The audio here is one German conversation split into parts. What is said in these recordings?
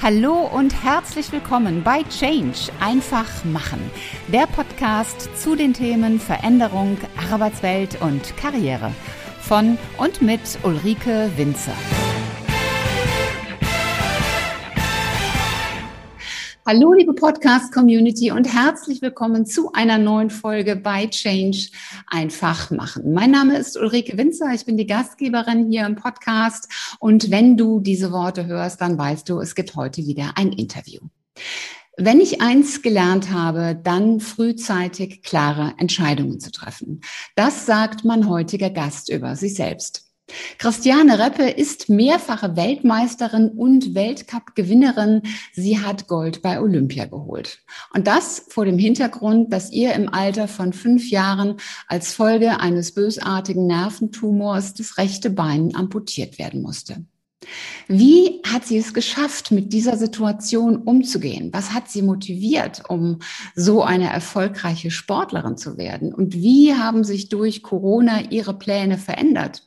Hallo und herzlich willkommen bei Change einfach machen, der Podcast zu den Themen Veränderung, Arbeitswelt und Karriere von und mit Ulrike Winzer. Hallo, liebe Podcast-Community und herzlich willkommen zu einer neuen Folge bei Change einfach machen. Mein Name ist Ulrike Winzer, ich bin die Gastgeberin hier im Podcast und wenn du diese Worte hörst, dann weißt du, es gibt heute wieder ein Interview. Wenn ich eins gelernt habe, dann frühzeitig klare Entscheidungen zu treffen. Das sagt mein heutiger Gast über sich selbst. Christiane Reppe ist mehrfache Weltmeisterin und Weltcup-Gewinnerin. Sie hat Gold bei Olympia geholt. Und das vor dem Hintergrund, dass ihr im Alter von fünf Jahren als Folge eines bösartigen Nerventumors das rechte Bein amputiert werden musste. Wie hat sie es geschafft, mit dieser Situation umzugehen? Was hat sie motiviert, um so eine erfolgreiche Sportlerin zu werden? Und wie haben sich durch Corona ihre Pläne verändert?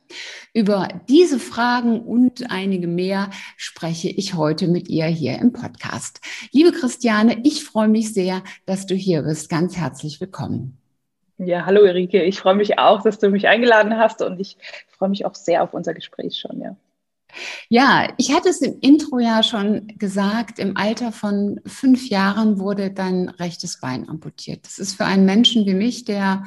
Über diese Fragen und einige mehr spreche ich heute mit ihr hier im Podcast. Liebe Christiane, ich freue mich sehr, dass du hier bist. Ganz herzlich willkommen. Ja, hallo Erike. Ich freue mich auch, dass du mich eingeladen hast und ich freue mich auch sehr auf unser Gespräch schon, ja. Ja, ich hatte es im Intro ja schon gesagt, im Alter von fünf Jahren wurde dein rechtes Bein amputiert. Das ist für einen Menschen wie mich, der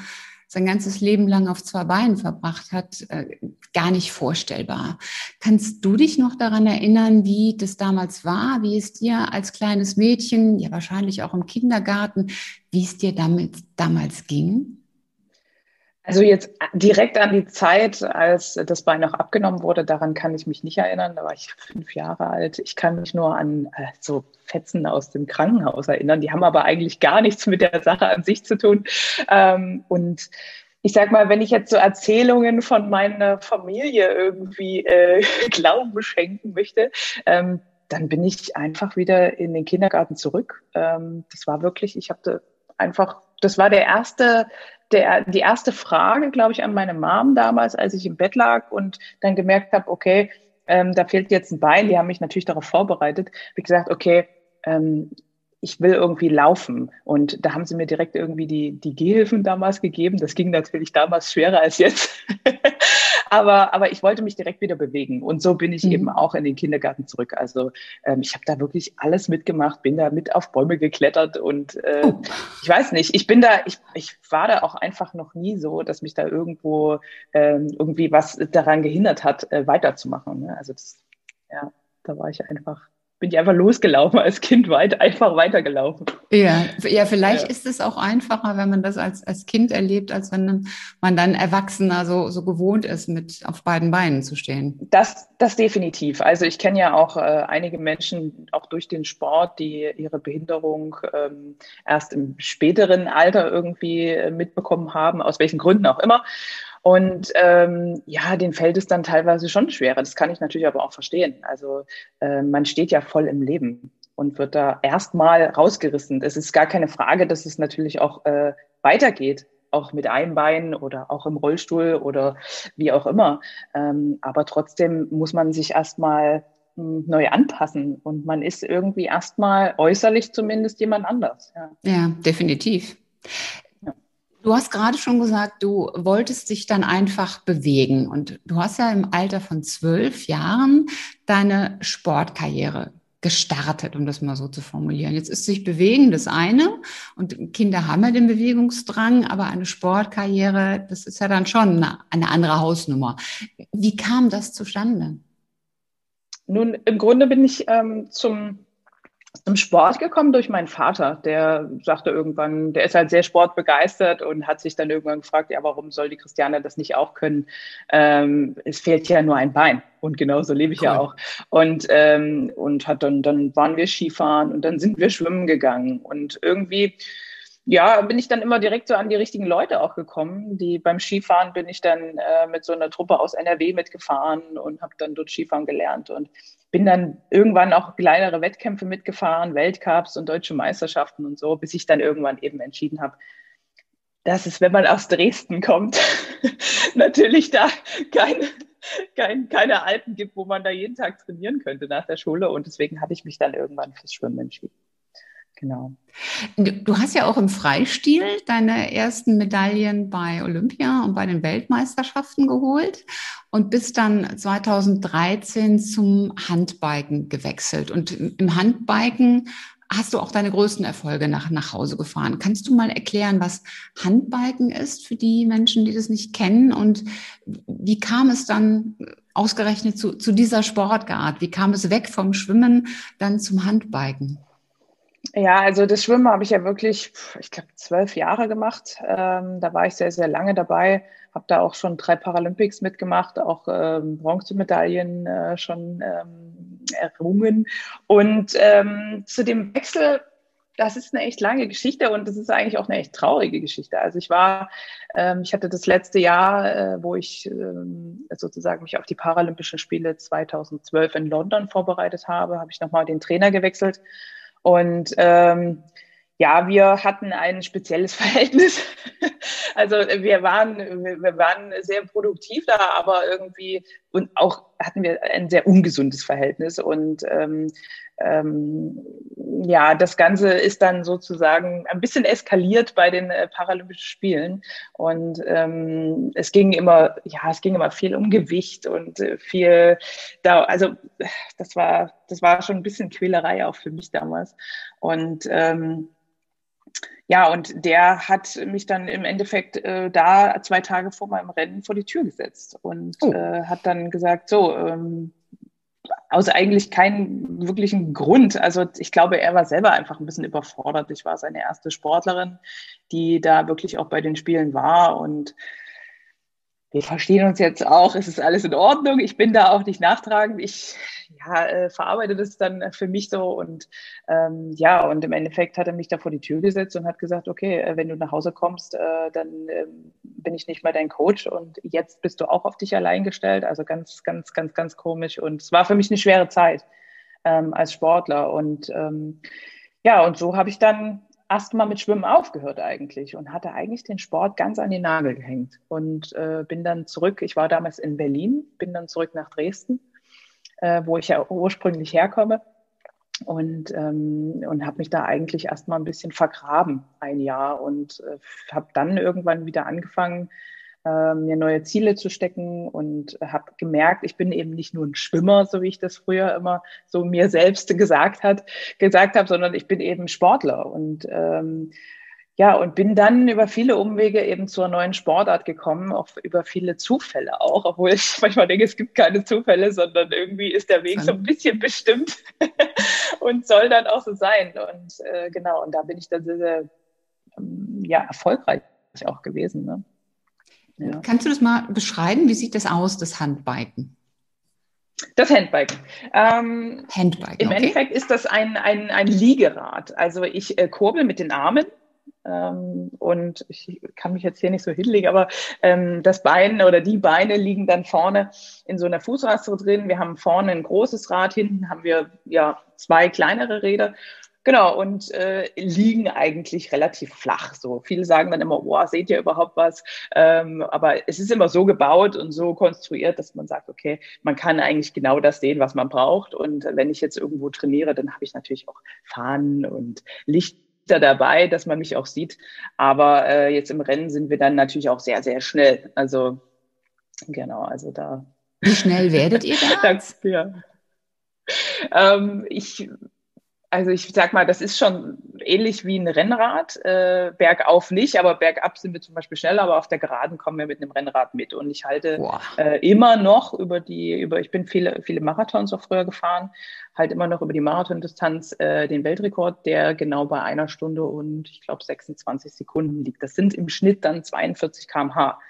sein ganzes Leben lang auf zwei Beinen verbracht hat, äh, gar nicht vorstellbar. Kannst du dich noch daran erinnern, wie das damals war, wie es dir als kleines Mädchen, ja wahrscheinlich auch im Kindergarten, wie es dir damit damals ging? Also jetzt direkt an die Zeit, als das Bein noch abgenommen wurde, daran kann ich mich nicht erinnern. Da war ich fünf Jahre alt. Ich kann mich nur an äh, so Fetzen aus dem Krankenhaus erinnern. Die haben aber eigentlich gar nichts mit der Sache an sich zu tun. Ähm, und ich sag mal, wenn ich jetzt so Erzählungen von meiner Familie irgendwie äh, Glauben schenken möchte, ähm, dann bin ich einfach wieder in den Kindergarten zurück. Ähm, das war wirklich, ich habe einfach, das war der erste der, die erste Frage, glaube ich, an meine Mom damals, als ich im Bett lag und dann gemerkt habe, okay, ähm, da fehlt jetzt ein Bein, die haben mich natürlich darauf vorbereitet, wie gesagt, okay, ähm, ich will irgendwie laufen. Und da haben sie mir direkt irgendwie die, die Gehhilfen damals gegeben. Das ging natürlich damals schwerer als jetzt. aber, aber ich wollte mich direkt wieder bewegen. Und so bin ich mhm. eben auch in den Kindergarten zurück. Also ähm, ich habe da wirklich alles mitgemacht, bin da mit auf Bäume geklettert und äh, oh. ich weiß nicht, ich bin da, ich, ich war da auch einfach noch nie so, dass mich da irgendwo ähm, irgendwie was daran gehindert hat, äh, weiterzumachen. Ne? Also das, ja, da war ich einfach bin ich einfach losgelaufen als Kind weit, einfach weitergelaufen. Ja, ja vielleicht ja. ist es auch einfacher, wenn man das als, als Kind erlebt, als wenn man dann Erwachsener so, so gewohnt ist, mit auf beiden Beinen zu stehen. Das, das definitiv. Also ich kenne ja auch äh, einige Menschen, auch durch den Sport, die ihre Behinderung ähm, erst im späteren Alter irgendwie äh, mitbekommen haben, aus welchen Gründen auch immer. Und ähm, ja, den fällt es dann teilweise schon schwerer. Das kann ich natürlich aber auch verstehen. Also äh, man steht ja voll im Leben und wird da erstmal rausgerissen. Es ist gar keine Frage, dass es natürlich auch äh, weitergeht, auch mit einem Bein oder auch im Rollstuhl oder wie auch immer. Ähm, aber trotzdem muss man sich erstmal hm, neu anpassen und man ist irgendwie erstmal äußerlich zumindest jemand anders. Ja, ja definitiv. Du hast gerade schon gesagt, du wolltest dich dann einfach bewegen und du hast ja im Alter von zwölf Jahren deine Sportkarriere gestartet, um das mal so zu formulieren. Jetzt ist sich bewegen das eine und Kinder haben ja den Bewegungsdrang, aber eine Sportkarriere, das ist ja dann schon eine, andere Hausnummer. Wie kam das zustande? Nun, im Grunde bin ich ähm, zum zum Sport gekommen durch meinen Vater. Der sagte irgendwann, der ist halt sehr sportbegeistert und hat sich dann irgendwann gefragt, ja, warum soll die Christiane das nicht auch können? Ähm, es fehlt ja nur ein Bein. Und genauso lebe ich cool. ja auch. Und, ähm, und hat dann, dann waren wir Skifahren und dann sind wir schwimmen gegangen. Und irgendwie, ja, bin ich dann immer direkt so an die richtigen Leute auch gekommen. Die beim Skifahren bin ich dann äh, mit so einer Truppe aus NRW mitgefahren und habe dann dort Skifahren gelernt und bin dann irgendwann auch kleinere Wettkämpfe mitgefahren, Weltcups und deutsche Meisterschaften und so, bis ich dann irgendwann eben entschieden habe, dass es, wenn man aus Dresden kommt, natürlich da keine, kein, keine Alpen gibt, wo man da jeden Tag trainieren könnte nach der Schule. Und deswegen hatte ich mich dann irgendwann fürs Schwimmen entschieden. Genau. Du hast ja auch im Freistil deine ersten Medaillen bei Olympia und bei den Weltmeisterschaften geholt und bist dann 2013 zum Handbiken gewechselt. Und im Handbiken hast du auch deine größten Erfolge nach, nach Hause gefahren. Kannst du mal erklären, was Handbiken ist für die Menschen, die das nicht kennen? Und wie kam es dann ausgerechnet zu, zu dieser Sportart? Wie kam es weg vom Schwimmen dann zum Handbiken? Ja, also das Schwimmen habe ich ja wirklich, ich glaube, zwölf Jahre gemacht. Ähm, da war ich sehr, sehr lange dabei, habe da auch schon drei Paralympics mitgemacht, auch ähm, Bronzemedaillen äh, schon ähm, errungen. Und ähm, zu dem Wechsel, das ist eine echt lange Geschichte und das ist eigentlich auch eine echt traurige Geschichte. Also ich war, ähm, ich hatte das letzte Jahr, äh, wo ich ähm, sozusagen mich auf die Paralympischen Spiele 2012 in London vorbereitet habe, habe ich nochmal den Trainer gewechselt und ähm, ja, wir hatten ein spezielles Verhältnis. Also wir waren, wir waren sehr produktiv da, aber irgendwie und auch hatten wir ein sehr ungesundes Verhältnis. Und ähm, ähm, ja, das Ganze ist dann sozusagen ein bisschen eskaliert bei den äh, Paralympischen Spielen. Und ähm, es ging immer, ja, es ging immer viel um Gewicht und äh, viel da, also das war, das war schon ein bisschen Quälerei auch für mich damals. Und ähm, ja, und der hat mich dann im Endeffekt äh, da zwei Tage vor meinem Rennen vor die Tür gesetzt und oh. äh, hat dann gesagt, so, ähm, aus eigentlich keinen wirklichen Grund. Also ich glaube, er war selber einfach ein bisschen überfordert. Ich war seine erste Sportlerin, die da wirklich auch bei den Spielen war und wir verstehen uns jetzt auch, es ist alles in Ordnung, ich bin da auch nicht nachtragend, ich ja, äh, verarbeite das dann für mich so und ähm, ja, und im Endeffekt hat er mich da vor die Tür gesetzt und hat gesagt, okay, äh, wenn du nach Hause kommst, äh, dann äh, bin ich nicht mehr dein Coach und jetzt bist du auch auf dich allein gestellt, also ganz, ganz, ganz, ganz komisch und es war für mich eine schwere Zeit ähm, als Sportler und ähm, ja, und so habe ich dann erstmal mit Schwimmen aufgehört eigentlich und hatte eigentlich den Sport ganz an den Nagel gehängt und äh, bin dann zurück. Ich war damals in Berlin, bin dann zurück nach Dresden, äh, wo ich ja ursprünglich herkomme und, ähm, und habe mich da eigentlich erstmal ein bisschen vergraben ein Jahr und äh, habe dann irgendwann wieder angefangen, äh, mir neue Ziele zu stecken und habe gemerkt, ich bin eben nicht nur ein Schwimmer, so wie ich das früher immer so mir selbst gesagt hat, gesagt habe, sondern ich bin eben Sportler und ähm, ja, und bin dann über viele Umwege eben zur neuen Sportart gekommen, auch über viele Zufälle auch, obwohl ich manchmal denke, es gibt keine Zufälle, sondern irgendwie ist der Weg so ein bisschen bestimmt und soll dann auch so sein. Und äh, genau, und da bin ich dann sehr, sehr ähm, ja, erfolgreich auch gewesen. Ne? Ja. Kannst du das mal beschreiben? Wie sieht das aus, das Handbiken? Das Handbiken. Ähm, Handbiken. Im okay. Endeffekt ist das ein, ein, ein Liegerad. Also ich äh, kurbel mit den Armen ähm, und ich kann mich jetzt hier nicht so hinlegen, aber ähm, das Bein oder die Beine liegen dann vorne in so einer Fußraste drin. Wir haben vorne ein großes Rad, hinten haben wir ja zwei kleinere Räder Genau, und äh, liegen eigentlich relativ flach. So viele sagen dann immer, boah, seht ihr überhaupt was? Ähm, aber es ist immer so gebaut und so konstruiert, dass man sagt, okay, man kann eigentlich genau das sehen, was man braucht. Und wenn ich jetzt irgendwo trainiere, dann habe ich natürlich auch Fahnen und Lichter dabei, dass man mich auch sieht. Aber äh, jetzt im Rennen sind wir dann natürlich auch sehr, sehr schnell. Also genau, also da. Wie schnell werdet ihr da? ja. Ähm, ich also ich sag mal, das ist schon ähnlich wie ein Rennrad. Äh, bergauf nicht, aber bergab sind wir zum Beispiel schneller, aber auf der Geraden kommen wir mit einem Rennrad mit. Und ich halte äh, immer noch über die, über, ich bin viele, viele Marathons auch früher gefahren, halt immer noch über die Marathondistanz äh, den Weltrekord, der genau bei einer Stunde und ich glaube 26 Sekunden liegt. Das sind im Schnitt dann 42 km/h.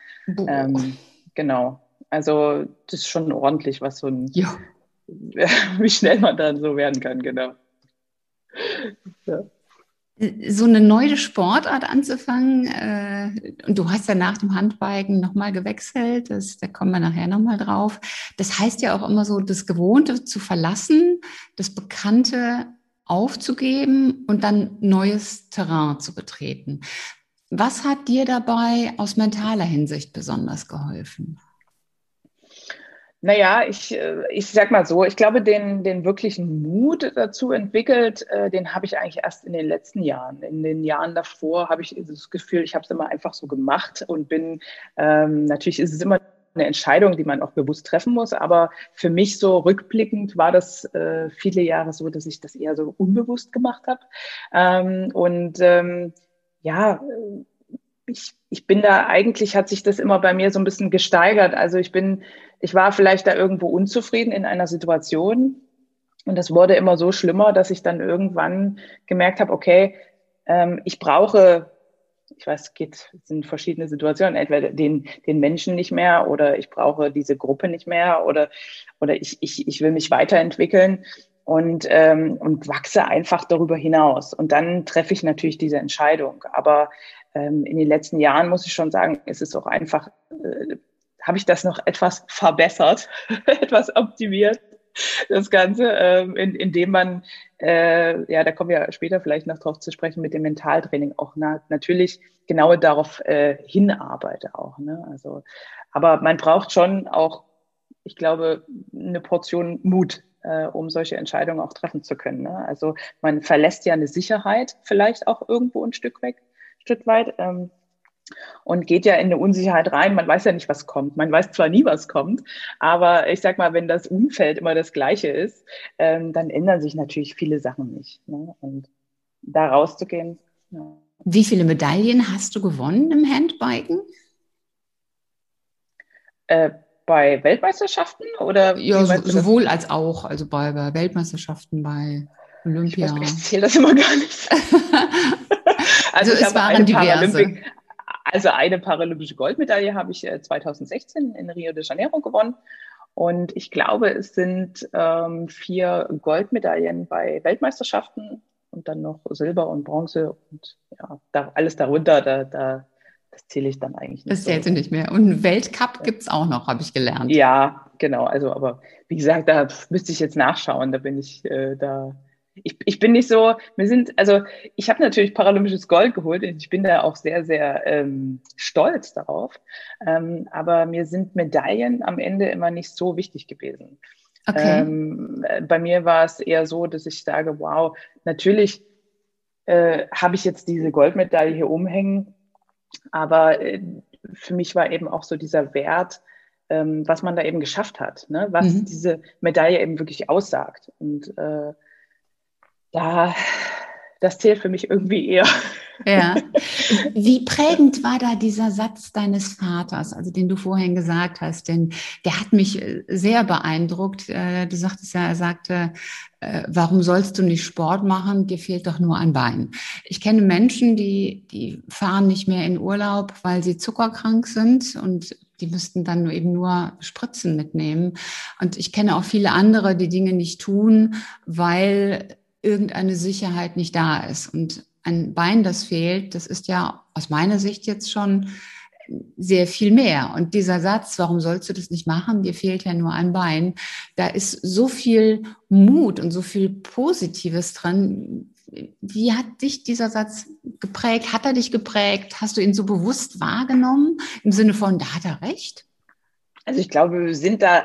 Ähm, genau. Also das ist schon ordentlich, was so ein, ja. wie schnell man dann so werden kann, genau. Ja. So eine neue Sportart anzufangen, äh, und du hast ja nach dem Handbiken nochmal gewechselt, das, da kommen wir nachher nochmal drauf. Das heißt ja auch immer so, das Gewohnte zu verlassen, das Bekannte aufzugeben und dann neues Terrain zu betreten. Was hat dir dabei aus mentaler Hinsicht besonders geholfen? Naja, ich, äh, ich sag mal so, ich glaube, den, den wirklichen Mut dazu entwickelt, äh, den habe ich eigentlich erst in den letzten Jahren. In den Jahren davor habe ich das Gefühl, ich habe es immer einfach so gemacht und bin, ähm, natürlich ist es immer eine Entscheidung, die man auch bewusst treffen muss, aber für mich so rückblickend war das äh, viele Jahre so, dass ich das eher so unbewusst gemacht habe. Ähm, und ähm, ja, ich, ich bin da, eigentlich hat sich das immer bei mir so ein bisschen gesteigert. Also ich bin, ich war vielleicht da irgendwo unzufrieden in einer Situation und das wurde immer so schlimmer, dass ich dann irgendwann gemerkt habe, okay, ähm, ich brauche, ich weiß, es geht, sind verschiedene Situationen, entweder den, den Menschen nicht mehr oder ich brauche diese Gruppe nicht mehr oder, oder ich, ich, ich will mich weiterentwickeln und, ähm, und wachse einfach darüber hinaus. Und dann treffe ich natürlich diese Entscheidung. Aber ähm, in den letzten Jahren muss ich schon sagen, ist es auch einfach, äh, habe ich das noch etwas verbessert, etwas optimiert, das Ganze, ähm, in, indem man, äh, ja, da kommen wir später vielleicht noch drauf zu sprechen, mit dem Mentaltraining auch na, natürlich genau darauf äh, hinarbeite auch. Ne? Also, aber man braucht schon auch, ich glaube, eine Portion Mut, äh, um solche Entscheidungen auch treffen zu können. Ne? Also man verlässt ja eine Sicherheit vielleicht auch irgendwo ein Stück weg Stück weit. Ähm, und geht ja in eine Unsicherheit rein. Man weiß ja nicht, was kommt. Man weiß zwar nie, was kommt, aber ich sag mal, wenn das Umfeld immer das gleiche ist, ähm, dann ändern sich natürlich viele Sachen nicht. Ne? Und da rauszugehen. Ja. Wie viele Medaillen hast du gewonnen im Handbiken? Äh, bei Weltmeisterschaften oder? Ja, so, sowohl als auch, also bei, bei Weltmeisterschaften, bei Olympia. Ich, ich zähle das immer gar nicht. Also, also es waren diverse. Also eine paralympische Goldmedaille habe ich 2016 äh, in Rio de Janeiro gewonnen. Und ich glaube, es sind ähm, vier Goldmedaillen bei Weltmeisterschaften und dann noch Silber und Bronze und ja, da, alles darunter, da, da, das zähle ich dann eigentlich nicht. Das zählt so. nicht mehr. Und einen Weltcup gibt es auch noch, habe ich gelernt. Ja, genau. Also, aber wie gesagt, da müsste ich jetzt nachschauen. Da bin ich äh, da ich, ich bin nicht so, wir sind, also ich habe natürlich paralympisches Gold geholt und ich bin da auch sehr, sehr ähm, stolz darauf. Ähm, aber mir sind Medaillen am Ende immer nicht so wichtig gewesen. Okay. Ähm, bei mir war es eher so, dass ich sage, wow, natürlich äh, habe ich jetzt diese Goldmedaille hier umhängen, aber äh, für mich war eben auch so dieser Wert, ähm, was man da eben geschafft hat, ne? was mhm. diese Medaille eben wirklich aussagt. Und äh, ja, das zählt für mich irgendwie eher. Ja. Wie prägend war da dieser Satz deines Vaters, also den du vorhin gesagt hast? Denn der hat mich äh, sehr beeindruckt. Äh, du sagtest ja, er sagte, äh, warum sollst du nicht Sport machen? Dir fehlt doch nur ein Bein. Ich kenne Menschen, die, die fahren nicht mehr in Urlaub, weil sie zuckerkrank sind und die müssten dann eben nur Spritzen mitnehmen. Und ich kenne auch viele andere, die Dinge nicht tun, weil irgendeine Sicherheit nicht da ist. Und ein Bein, das fehlt, das ist ja aus meiner Sicht jetzt schon sehr viel mehr. Und dieser Satz, warum sollst du das nicht machen? Dir fehlt ja nur ein Bein. Da ist so viel Mut und so viel Positives dran. Wie hat dich dieser Satz geprägt? Hat er dich geprägt? Hast du ihn so bewusst wahrgenommen? Im Sinne von, da hat er recht? Also ich glaube, wir sind da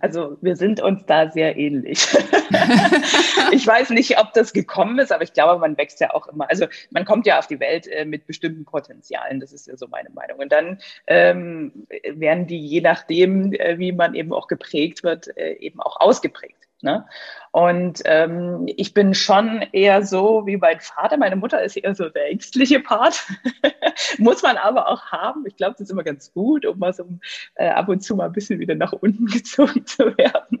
also wir sind uns da sehr ähnlich. ich weiß nicht, ob das gekommen ist, aber ich glaube, man wächst ja auch immer. Also man kommt ja auf die Welt äh, mit bestimmten Potenzialen, das ist ja so meine Meinung. Und dann ähm, werden die, je nachdem, äh, wie man eben auch geprägt wird, äh, eben auch ausgeprägt. Ne? Und ähm, ich bin schon eher so wie mein Vater. Meine Mutter ist eher so der ängstliche Part. Muss man aber auch haben. Ich glaube, das ist immer ganz gut, um mal so äh, ab und zu mal ein bisschen wieder nach unten gezogen zu werden.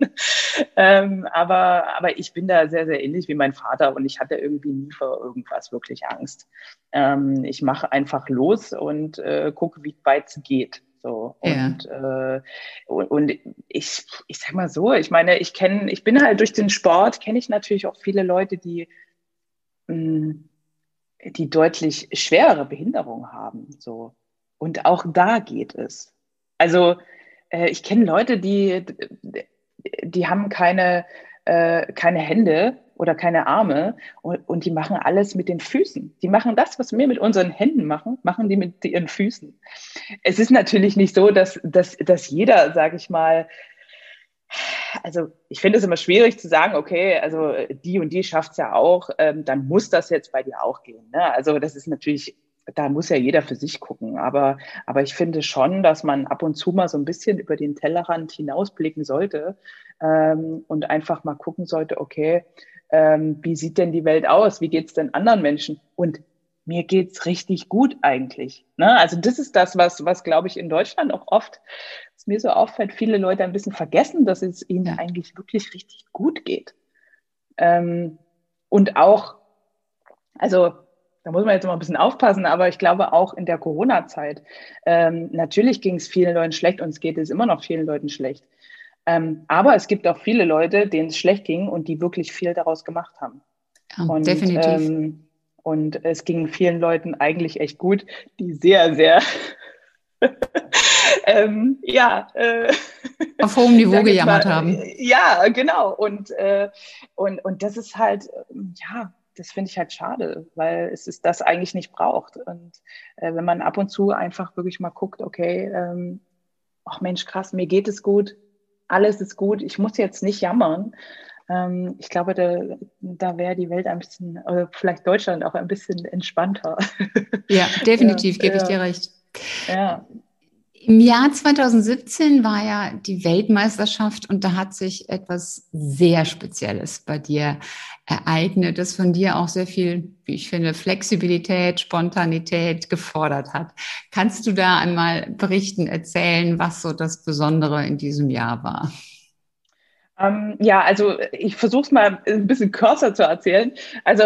Ähm, aber, aber ich bin da sehr, sehr ähnlich wie mein Vater und ich hatte irgendwie nie vor irgendwas wirklich Angst. Ähm, ich mache einfach los und äh, gucke, wie weit es geht. So. Und, ja. äh, und, und, ich, ich sag mal so, ich meine, ich kenne, ich bin halt durch den Sport, kenne ich natürlich auch viele Leute, die, mh, mm, die deutlich schwerere Behinderung haben. So. Und auch da geht es. Also äh, ich kenne Leute, die, die haben keine, äh, keine Hände oder keine Arme und, und die machen alles mit den Füßen. Die machen das, was wir mit unseren Händen machen, machen die mit ihren Füßen. Es ist natürlich nicht so, dass, dass, dass jeder, sage ich mal, also ich finde es immer schwierig zu sagen, okay, also die und die schafft es ja auch, ähm, dann muss das jetzt bei dir auch gehen. Ne? Also das ist natürlich, da muss ja jeder für sich gucken. Aber, aber ich finde schon, dass man ab und zu mal so ein bisschen über den Tellerrand hinausblicken sollte ähm, und einfach mal gucken sollte, okay, ähm, wie sieht denn die Welt aus? Wie geht es denn anderen Menschen? Und mir geht's richtig gut eigentlich. Ne? Also das ist das, was, was glaube ich in Deutschland auch oft, was mir so auffällt, viele Leute ein bisschen vergessen, dass es ihnen eigentlich wirklich richtig gut geht. Ähm, und auch, also da muss man jetzt mal ein bisschen aufpassen, aber ich glaube auch in der Corona-Zeit, ähm, natürlich ging es vielen Leuten schlecht und es geht es immer noch vielen Leuten schlecht. Ähm, aber es gibt auch viele Leute, denen es schlecht ging und die wirklich viel daraus gemacht haben. Ja, und, definitiv. Ähm, und es ging vielen Leuten eigentlich echt gut, die sehr, sehr ähm, ja, äh, auf hohem Niveau gejammert mal, haben. Ja, genau. Und, äh, und, und das ist halt, ähm, ja, das finde ich halt schade, weil es ist das eigentlich nicht braucht. Und äh, wenn man ab und zu einfach wirklich mal guckt, okay, ähm, ach Mensch, krass, mir geht es gut, alles ist gut, ich muss jetzt nicht jammern, ähm, ich glaube, da, da wäre die Welt ein bisschen, oder vielleicht Deutschland auch ein bisschen entspannter. Ja, definitiv, ja, gebe ja. ich dir recht. Ja. Im Jahr 2017 war ja die Weltmeisterschaft und da hat sich etwas sehr Spezielles bei dir ereignet, das von dir auch sehr viel, wie ich finde, Flexibilität, Spontanität gefordert hat. Kannst du da einmal berichten, erzählen, was so das Besondere in diesem Jahr war? Ähm, ja, also ich versuche es mal ein bisschen kürzer zu erzählen. Also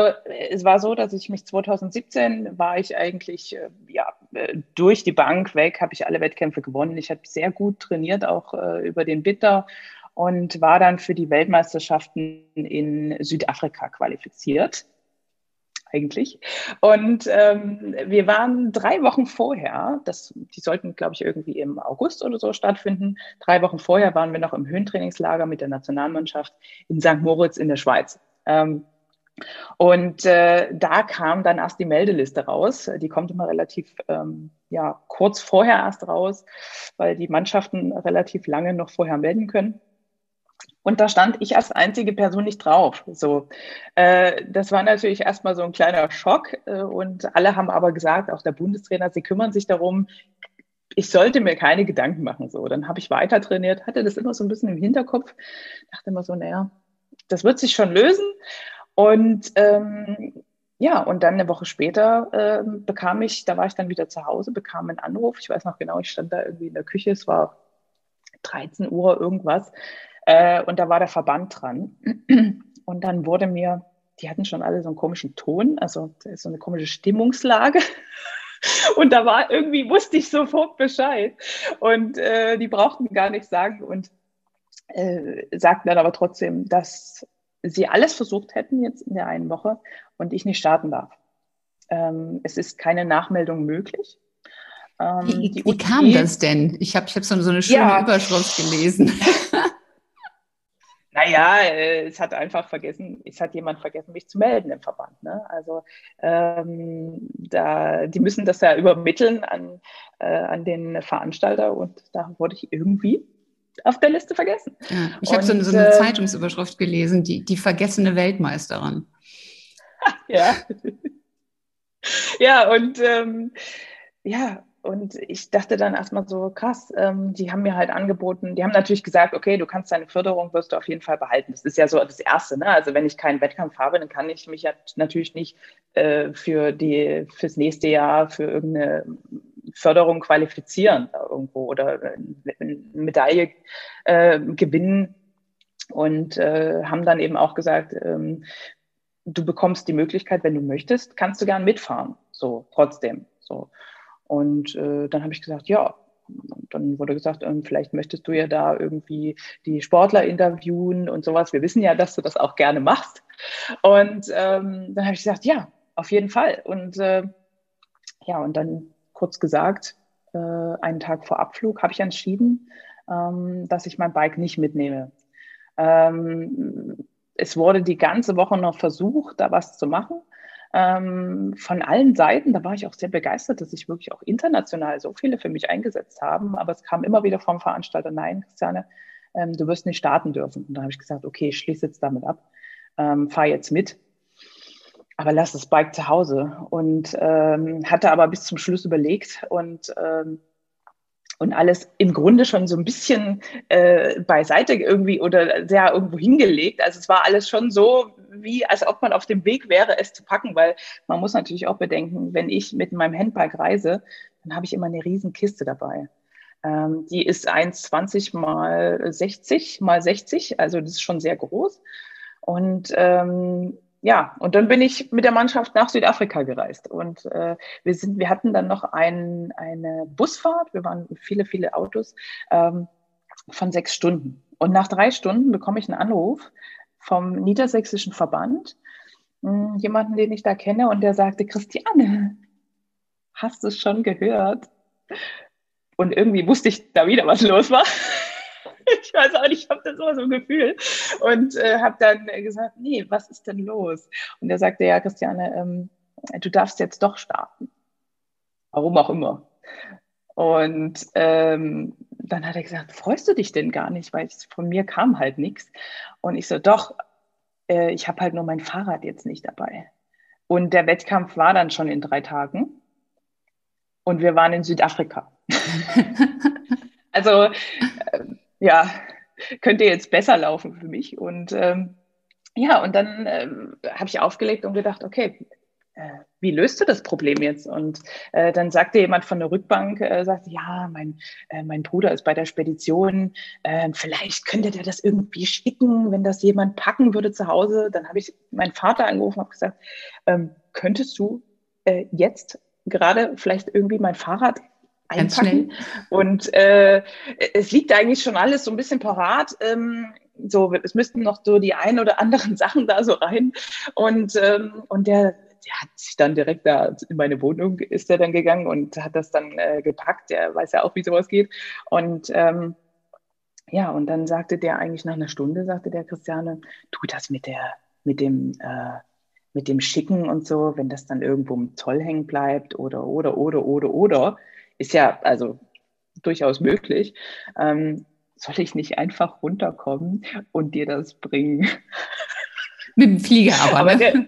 es war so, dass ich mich 2017 war ich eigentlich äh, ja äh, durch die Bank weg, habe ich alle Wettkämpfe gewonnen. Ich habe sehr gut trainiert, auch äh, über den Bitter und war dann für die Weltmeisterschaften in Südafrika qualifiziert eigentlich. Und ähm, wir waren drei Wochen vorher, das, die sollten, glaube ich, irgendwie im August oder so stattfinden. Drei Wochen vorher waren wir noch im Höhentrainingslager mit der Nationalmannschaft in St. Moritz in der Schweiz. Ähm, und äh, da kam dann erst die Meldeliste raus. Die kommt immer relativ ähm, ja, kurz vorher erst raus, weil die Mannschaften relativ lange noch vorher melden können. Und da stand ich als einzige Person nicht drauf. So, äh, das war natürlich erstmal so ein kleiner Schock. Äh, und alle haben aber gesagt, auch der Bundestrainer, sie kümmern sich darum. Ich sollte mir keine Gedanken machen. So, dann habe ich weiter trainiert, hatte das immer so ein bisschen im Hinterkopf, dachte immer so, naja, das wird sich schon lösen. Und ähm, ja, und dann eine Woche später äh, bekam ich, da war ich dann wieder zu Hause, bekam einen Anruf. Ich weiß noch genau, ich stand da irgendwie in der Küche, es war 13 Uhr irgendwas. Äh, und da war der Verband dran. Und dann wurde mir, die hatten schon alle so einen komischen Ton, also so eine komische Stimmungslage. Und da war irgendwie, wusste ich sofort Bescheid. Und äh, die brauchten gar nichts sagen und äh, sagten dann aber trotzdem, dass sie alles versucht hätten jetzt in der einen Woche und ich nicht starten darf. Ähm, es ist keine Nachmeldung möglich. Ähm, wie, wie kam das denn? Ich habe ich hab so, so eine schöne ja. Überschrift gelesen. Naja, äh, es hat einfach vergessen, es hat jemand vergessen, mich zu melden im Verband. Ne? Also ähm, da, die müssen das ja übermitteln an, äh, an den Veranstalter und da wurde ich irgendwie auf der Liste vergessen. Ja, ich habe so, so, eine äh, Zeitungsüberschrift gelesen, die, die vergessene Weltmeisterin. ja. ja, und ähm, ja, und ich dachte dann erstmal so, krass, ähm, die haben mir halt angeboten, die haben natürlich gesagt, okay, du kannst deine Förderung, wirst du auf jeden Fall behalten. Das ist ja so das Erste. Ne? Also wenn ich keinen Wettkampf habe, dann kann ich mich ja natürlich nicht äh, für die, fürs nächste Jahr für irgendeine Förderung qualifizieren irgendwo oder eine Medaille äh, gewinnen. Und äh, haben dann eben auch gesagt, ähm, du bekommst die Möglichkeit, wenn du möchtest, kannst du gern mitfahren. So, trotzdem. So. Und äh, dann habe ich gesagt, ja. Und dann wurde gesagt, ähm, vielleicht möchtest du ja da irgendwie die Sportler interviewen und sowas. Wir wissen ja, dass du das auch gerne machst. Und ähm, dann habe ich gesagt, ja, auf jeden Fall. Und äh, ja, und dann kurz gesagt, äh, einen Tag vor Abflug habe ich entschieden, ähm, dass ich mein Bike nicht mitnehme. Ähm, es wurde die ganze Woche noch versucht, da was zu machen. Ähm, von allen Seiten, da war ich auch sehr begeistert, dass sich wirklich auch international so viele für mich eingesetzt haben. Aber es kam immer wieder vom Veranstalter, nein, Christiane, ähm, du wirst nicht starten dürfen. Und da habe ich gesagt, okay, ich schließe jetzt damit ab, ähm, fahr jetzt mit. Aber lass das Bike zu Hause. Und ähm, hatte aber bis zum Schluss überlegt und ähm, und alles im Grunde schon so ein bisschen äh, beiseite irgendwie oder sehr irgendwo hingelegt. Also es war alles schon so, wie als ob man auf dem Weg wäre, es zu packen, weil man muss natürlich auch bedenken, wenn ich mit meinem Handbike reise, dann habe ich immer eine riesen Kiste dabei. Ähm, die ist 1,20 mal 60 mal 60, also das ist schon sehr groß. Und ähm, ja, und dann bin ich mit der Mannschaft nach Südafrika gereist. Und äh, wir, sind, wir hatten dann noch ein, eine Busfahrt, wir waren viele, viele Autos, ähm, von sechs Stunden. Und nach drei Stunden bekomme ich einen Anruf vom Niedersächsischen Verband, hm, jemanden, den ich da kenne, und der sagte, Christiane, hast du es schon gehört? Und irgendwie wusste ich da wieder, was los war. ich weiß auch nicht, ich habe das immer so ein Gefühl. Und äh, habe dann gesagt, nee, was ist denn los? Und er sagte, ja, Christiane, ähm, du darfst jetzt doch starten. Warum auch immer. Und ähm, dann hat er gesagt, freust du dich denn gar nicht? Weil ich, von mir kam halt nichts. Und ich so, doch, äh, ich habe halt nur mein Fahrrad jetzt nicht dabei. Und der Wettkampf war dann schon in drei Tagen. Und wir waren in Südafrika. also äh, ja, könnte jetzt besser laufen für mich. Und ähm, ja, und dann ähm, habe ich aufgelegt und gedacht, okay, wie löst du das Problem jetzt? Und äh, dann sagte jemand von der Rückbank, äh, sagte, ja, mein, äh, mein Bruder ist bei der Spedition, äh, vielleicht könnte der das irgendwie schicken, wenn das jemand packen würde zu Hause. Dann habe ich meinen Vater angerufen und gesagt, ähm, könntest du äh, jetzt gerade vielleicht irgendwie mein Fahrrad einpacken. Und äh, es liegt eigentlich schon alles so ein bisschen parat. Ähm, so, es müssten noch so die ein oder anderen Sachen da so rein. Und, ähm, und der, der hat sich dann direkt da in meine Wohnung ist er dann gegangen und hat das dann äh, gepackt. Der weiß ja auch, wie sowas geht. Und ähm, ja, und dann sagte der eigentlich nach einer Stunde, sagte der Christiane, tu das mit der, mit dem, äh, mit dem Schicken und so, wenn das dann irgendwo im Zoll hängen bleibt oder, oder, oder, oder, oder, ist ja also durchaus möglich. Ähm, soll ich nicht einfach runterkommen und dir das bringen? Mit dem Flieger aber, aber ne? Der,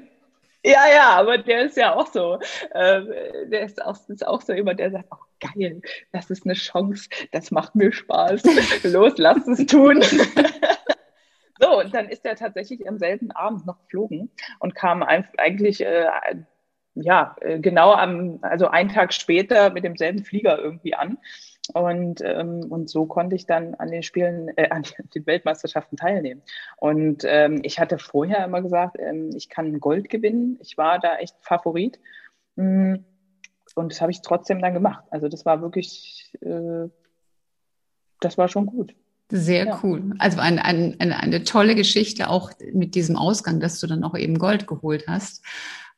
ja, ja, aber der ist ja auch so. Ähm, der ist auch, ist auch so jemand, der sagt, oh geil, das ist eine Chance, das macht mir Spaß. Los, lass es tun. so, und dann ist er tatsächlich am selben Abend noch geflogen und kam eigentlich äh, ja, äh, genau am, also einen Tag später mit demselben Flieger irgendwie an. Und, ähm, und so konnte ich dann an den Spielen, äh, an den Weltmeisterschaften teilnehmen. Und ähm, ich hatte vorher immer gesagt, ähm, ich kann Gold gewinnen. Ich war da echt Favorit. Mm, und das habe ich trotzdem dann gemacht. Also das war wirklich, äh, das war schon gut. Sehr ja. cool. Also ein, ein, eine, eine tolle Geschichte auch mit diesem Ausgang, dass du dann auch eben Gold geholt hast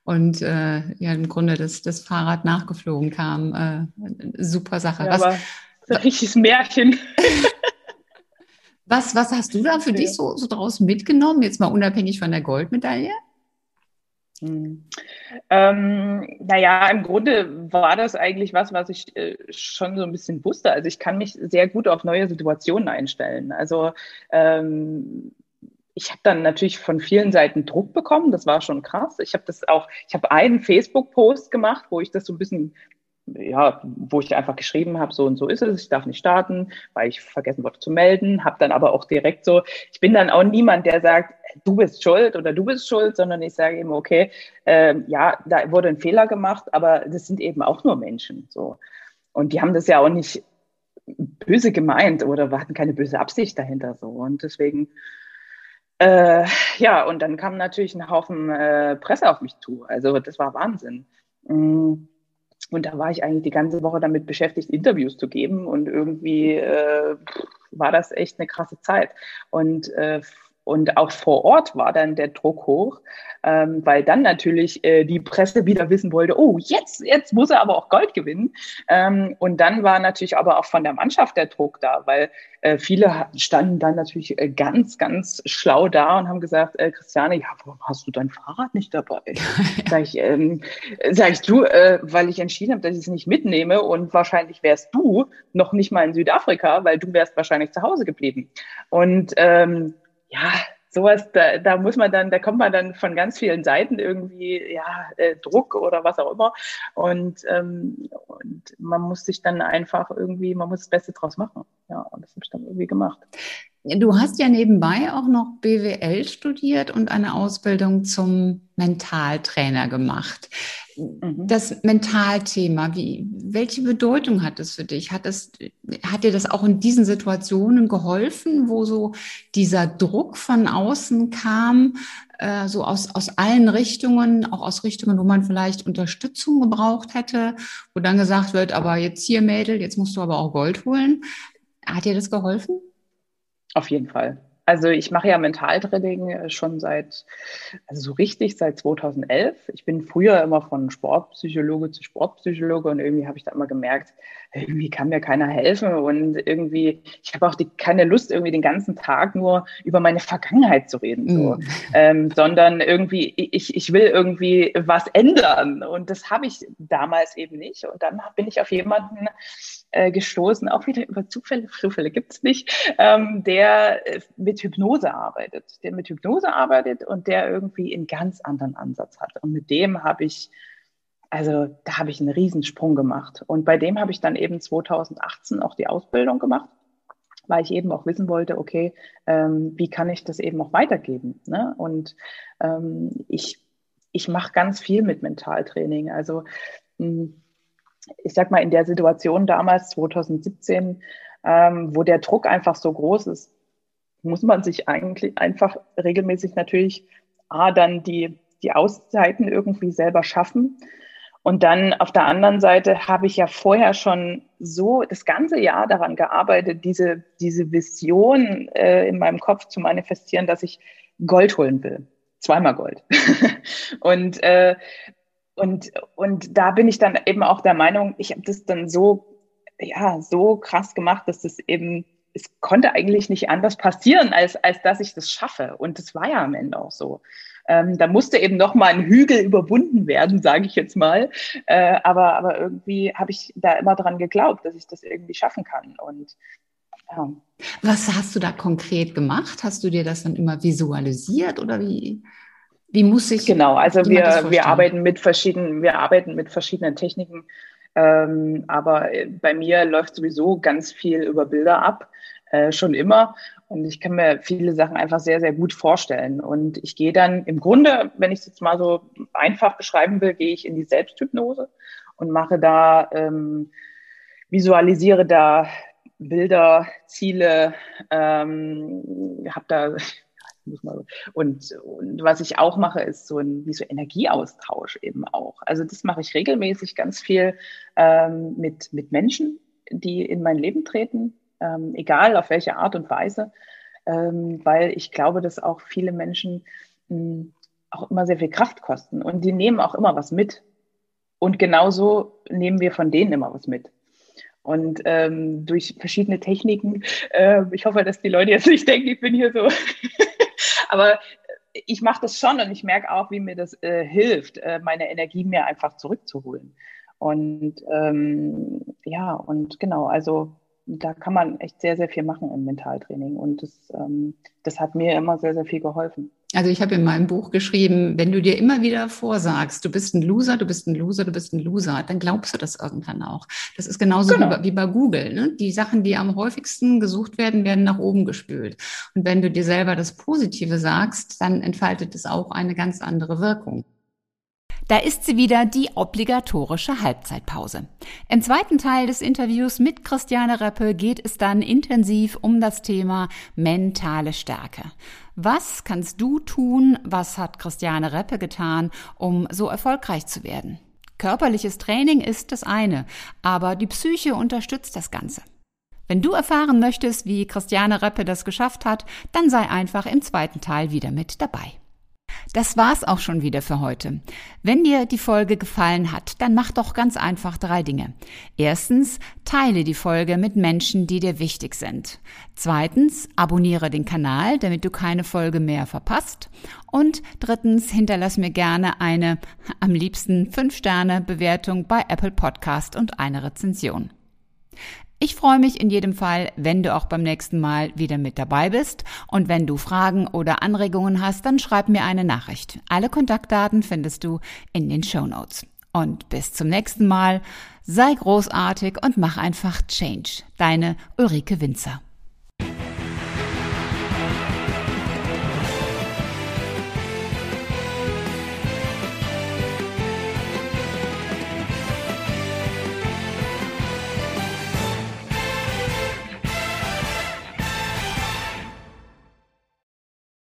und äh, ja im Grunde das, das Fahrrad nachgeflogen kam. Äh, super Sache. Ja, was, aber ein richtiges Märchen. was, was hast du da für ja. dich so, so draus mitgenommen, jetzt mal unabhängig von der Goldmedaille? Hm. Ähm, naja, im Grunde war das eigentlich was, was ich äh, schon so ein bisschen wusste. Also ich kann mich sehr gut auf neue Situationen einstellen. Also ähm, ich habe dann natürlich von vielen Seiten Druck bekommen. Das war schon krass. Ich habe das auch, ich habe einen Facebook-Post gemacht, wo ich das so ein bisschen, ja, wo ich einfach geschrieben habe, so und so ist es, ich darf nicht starten, weil ich vergessen wurde zu melden. Habe dann aber auch direkt so, ich bin dann auch niemand, der sagt, du bist schuld oder du bist schuld, sondern ich sage eben, okay, äh, ja, da wurde ein Fehler gemacht, aber das sind eben auch nur Menschen. So. Und die haben das ja auch nicht böse gemeint oder hatten keine böse Absicht dahinter so. Und deswegen äh, ja, und dann kam natürlich ein Haufen äh, Presse auf mich zu. Also das war Wahnsinn. Mm. Und da war ich eigentlich die ganze Woche damit beschäftigt, Interviews zu geben. Und irgendwie äh, war das echt eine krasse Zeit. Und, äh, Und auch vor Ort war dann der Druck hoch, ähm, weil dann natürlich äh, die Presse wieder wissen wollte, oh, jetzt, jetzt muss er aber auch Gold gewinnen. Ähm, und dann war natürlich aber auch von der Mannschaft der Druck da, weil äh, viele standen dann natürlich äh, ganz, ganz schlau da und haben gesagt, äh, Christiane, ja, warum hast du dein Fahrrad nicht dabei? sag ich, ähm, sag ich du, äh, weil ich entschieden habe, dass ich es nicht mitnehme und wahrscheinlich wärst du noch nicht mal in Südafrika, weil du wärst wahrscheinlich zu Hause geblieben. Und ähm, ja, sowas, da, da muss man dann, da kommt man dann von ganz vielen Seiten irgendwie, ja, äh, Druck oder was auch immer. Und, ähm, und man muss sich dann einfach irgendwie, man muss das Beste draus machen. Ja, und das habe ich dann irgendwie gemacht. Du hast ja nebenbei auch noch BWL studiert und eine Ausbildung zum Mentaltrainer gemacht. Mhm. Das Mentalthema, wie, welche Bedeutung hat es für dich? Hat, es, hat dir das auch in diesen Situationen geholfen, wo so dieser Druck von außen kam, äh, so aus, aus allen Richtungen, auch aus Richtungen, wo man vielleicht Unterstützung gebraucht hätte, wo dann gesagt wird, aber jetzt hier Mädel, jetzt musst du aber auch Gold holen. Hat dir das geholfen? Auf jeden Fall. Also ich mache ja Mentaltraining äh, schon seit, also so richtig seit 2011. Ich bin früher immer von Sportpsychologe zu Sportpsychologe und irgendwie habe ich da immer gemerkt, irgendwie kann mir keiner helfen und irgendwie, ich habe auch die, keine Lust, irgendwie den ganzen Tag nur über meine Vergangenheit zu reden, so. Mhm. Ähm, sondern irgendwie, ich, ich will irgendwie was ändern und das habe ich damals eben nicht. Und dann bin ich auf jemanden äh, gestoßen, auch wieder über Zufälle, Zufälle gibt's nicht, ähm, der äh, mit Hypnose arbeitet, der mit Hypnose arbeitet und der irgendwie einen ganz anderen Ansatz hat. Und mit dem habe ich also da habe ich einen Riesensprung gemacht. Und bei dem habe ich dann eben 2018 auch die Ausbildung gemacht, weil ich eben auch wissen wollte, okay, ähm, wie kann ich das eben auch weitergeben? Ne? Und ähm, ich, ich mache ganz viel mit Mentaltraining. Also hm, ich sag mal, in der Situation damals, 2017, ähm, wo der Druck einfach so groß ist, muss man sich eigentlich einfach regelmäßig natürlich A, dann die, die Auszeiten irgendwie selber schaffen und dann auf der anderen Seite habe ich ja vorher schon so das ganze Jahr daran gearbeitet, diese, diese Vision äh, in meinem Kopf zu manifestieren, dass ich Gold holen will. Zweimal Gold. und, äh, und, und da bin ich dann eben auch der Meinung, ich habe das dann so, ja, so krass gemacht, dass das eben, es konnte eigentlich nicht anders passieren, als, als dass ich das schaffe. Und das war ja am Ende auch so. Ähm, da musste eben noch mal ein Hügel überwunden werden, sage ich jetzt mal. Äh, aber, aber irgendwie habe ich da immer dran geglaubt, dass ich das irgendwie schaffen kann. Und ja. Was hast du da konkret gemacht? Hast du dir das dann immer visualisiert oder wie? Wie muss ich? Genau, also wir, wir arbeiten mit verschiedenen, wir arbeiten mit verschiedenen Techniken. Ähm, aber bei mir läuft sowieso ganz viel über Bilder ab, äh, schon immer. Und ich kann mir viele Sachen einfach sehr, sehr gut vorstellen. Und ich gehe dann im Grunde, wenn ich es jetzt mal so einfach beschreiben will, gehe ich in die Selbsthypnose und mache da, ähm, visualisiere da Bilder, Ziele, ähm, habe da und, und was ich auch mache, ist so ein wie so Energieaustausch eben auch. Also das mache ich regelmäßig ganz viel ähm, mit, mit Menschen, die in mein Leben treten, ähm, egal auf welche Art und Weise, ähm, weil ich glaube, dass auch viele Menschen mh, hm, auch immer sehr viel Kraft kosten und die nehmen auch immer was mit. Und genauso nehmen wir von denen immer was mit. Und ähm, durch verschiedene Techniken, äh, ich hoffe, dass die Leute jetzt nicht denken, ich bin hier so, aber ich mache das schon und ich merke auch, wie mir das äh, hilft, äh, meine Energie mir einfach zurückzuholen. Und ähm, ja, und genau, also da kann man echt sehr, sehr viel machen im Mentaltraining. Und das, ähm, das hat mir immer sehr, sehr viel geholfen. Also ich habe in meinem Buch geschrieben, wenn du dir immer wieder vorsagst, du bist ein Loser, du bist ein Loser, du bist ein Loser, dann glaubst du das irgendwann auch. Das ist genauso genau. wie, bei, wie, bei, Google. Ne? Die Sachen, die am häufigsten gesucht werden, werden nach oben gespült. Und wenn du dir selber das Positive sagst, dann entfaltet es auch eine ganz andere Wirkung. Da ist sie wieder, die obligatorische Halbzeitpause. Im zweiten Teil des Interviews mit Christiane Reppe geht es dann intensiv um das Thema mentale Stärke. Was kannst du tun? Was hat Christiane Reppe getan, um so erfolgreich zu werden? Körperliches Training ist das eine, aber die Psyche unterstützt das Ganze. Wenn du erfahren möchtest, wie Christiane Reppe das geschafft hat, dann sei einfach im zweiten Teil wieder mit dabei. Das war's auch schon wieder für heute. Wenn dir die Folge gefallen hat, dann mach doch ganz einfach drei Dinge. Erstens, teile die Folge mit Menschen, die dir wichtig sind. Zweitens, abonniere den Kanal, damit du keine Folge mehr verpasst. Und drittens, hinterlass mir gerne eine, am liebsten 5-Sterne-Bewertung bei Apple Podcast und eine Rezension. Ich freue mich in jedem Fall, wenn du auch beim nächsten Mal wieder mit dabei bist. Und wenn du Fragen oder Anregungen hast, dann schreib mir eine Nachricht. Alle Kontaktdaten findest du in den Show Notes. Und bis zum nächsten Mal. Sei großartig und mach einfach Change. Deine Ulrike Winzer.